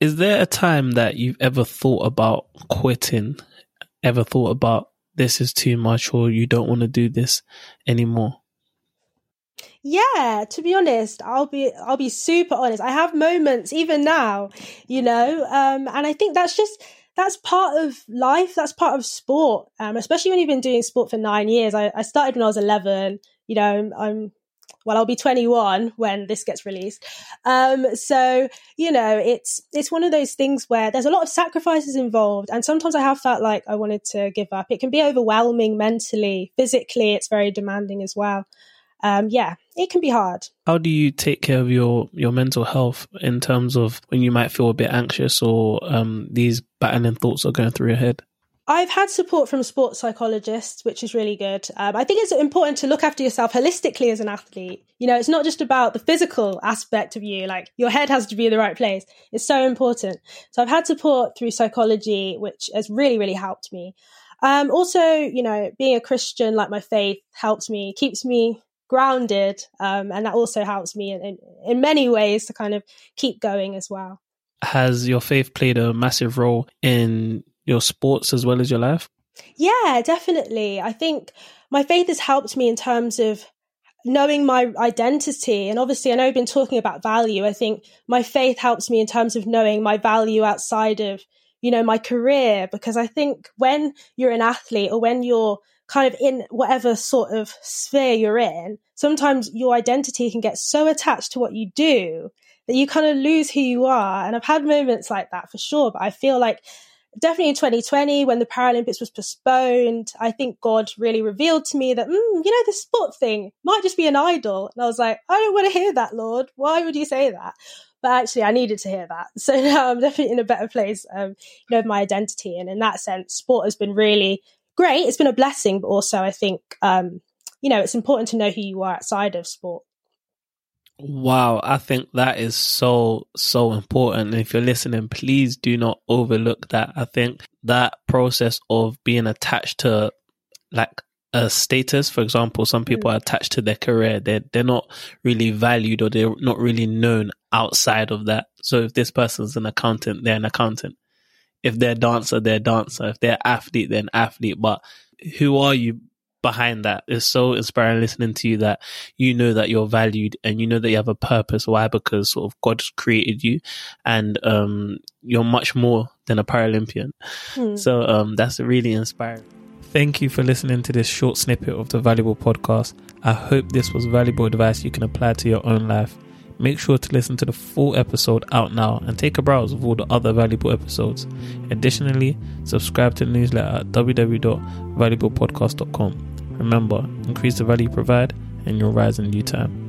Is there a time that you've ever thought about quitting? Ever thought about this is too much or you don't want to do this anymore? Yeah, to be honest, I'll be I'll be super honest. I have moments even now, you know, um, and I think that's just that's part of life. That's part of sport, um, especially when you've been doing sport for nine years. I, I started when I was eleven. You know, I'm, I'm well, I'll be 21 when this gets released. Um, so you know, it's it's one of those things where there's a lot of sacrifices involved, and sometimes I have felt like I wanted to give up. It can be overwhelming mentally, physically. It's very demanding as well um, yeah, it can be hard. How do you take care of your, your mental health in terms of when you might feel a bit anxious or um, these battling thoughts are going through your head? I've had support from sports psychologists, which is really good. Um, I think it's important to look after yourself holistically as an athlete. You know, it's not just about the physical aspect of you, like your head has to be in the right place. It's so important. So I've had support through psychology, which has really, really helped me. Um, also, you know, being a Christian, like my faith helps me, keeps me grounded. Um, and that also helps me in, in, in many ways to kind of keep going as well. Has your faith played a massive role in your sports as well as your life? Yeah, definitely. I think my faith has helped me in terms of knowing my identity. And obviously, I know I've been talking about value. I think my faith helps me in terms of knowing my value outside of, you know, my career. Because I think when you're an athlete or when you're kind of in whatever sort of sphere you're in, sometimes your identity can get so attached to what you do that you kind of lose who you are. And I've had moments like that for sure, but I feel like definitely in 2020 when the Paralympics was postponed, I think God really revealed to me that, mm, you know, the sport thing might just be an idol. And I was like, I don't want to hear that, Lord. Why would you say that? But actually, I needed to hear that. So now I'm definitely in a better place, um, you know, my identity. And in that sense, sport has been really great. It's been a blessing, but also I think, um, you know, it's important to know who you are outside of sport. Wow, I think that is so, so important. And if you're listening, please do not overlook that. I think that process of being attached to like a status, for example, some people mm. are attached to their career. They're, they're not really valued or they're not really known outside of that. So if this person's an accountant, they're an accountant if they're a dancer, they're a dancer. If they're athlete, they're an athlete. But who are you behind that? It's so inspiring listening to you that you know that you're valued and you know that you have a purpose. Why? Because sort of God's created you and um, you're much more than a Paralympian. Hmm. So um, that's really inspiring. Thank you for listening to this short snippet of the Valuable podcast. I hope this was valuable advice you can apply to your own life. Make sure to listen to the full episode out now and take a browse of all the other valuable episodes. Additionally, subscribe to the newsletter at www.valuablepodcast.com. Remember, increase the value you provide and you'll rise in due time.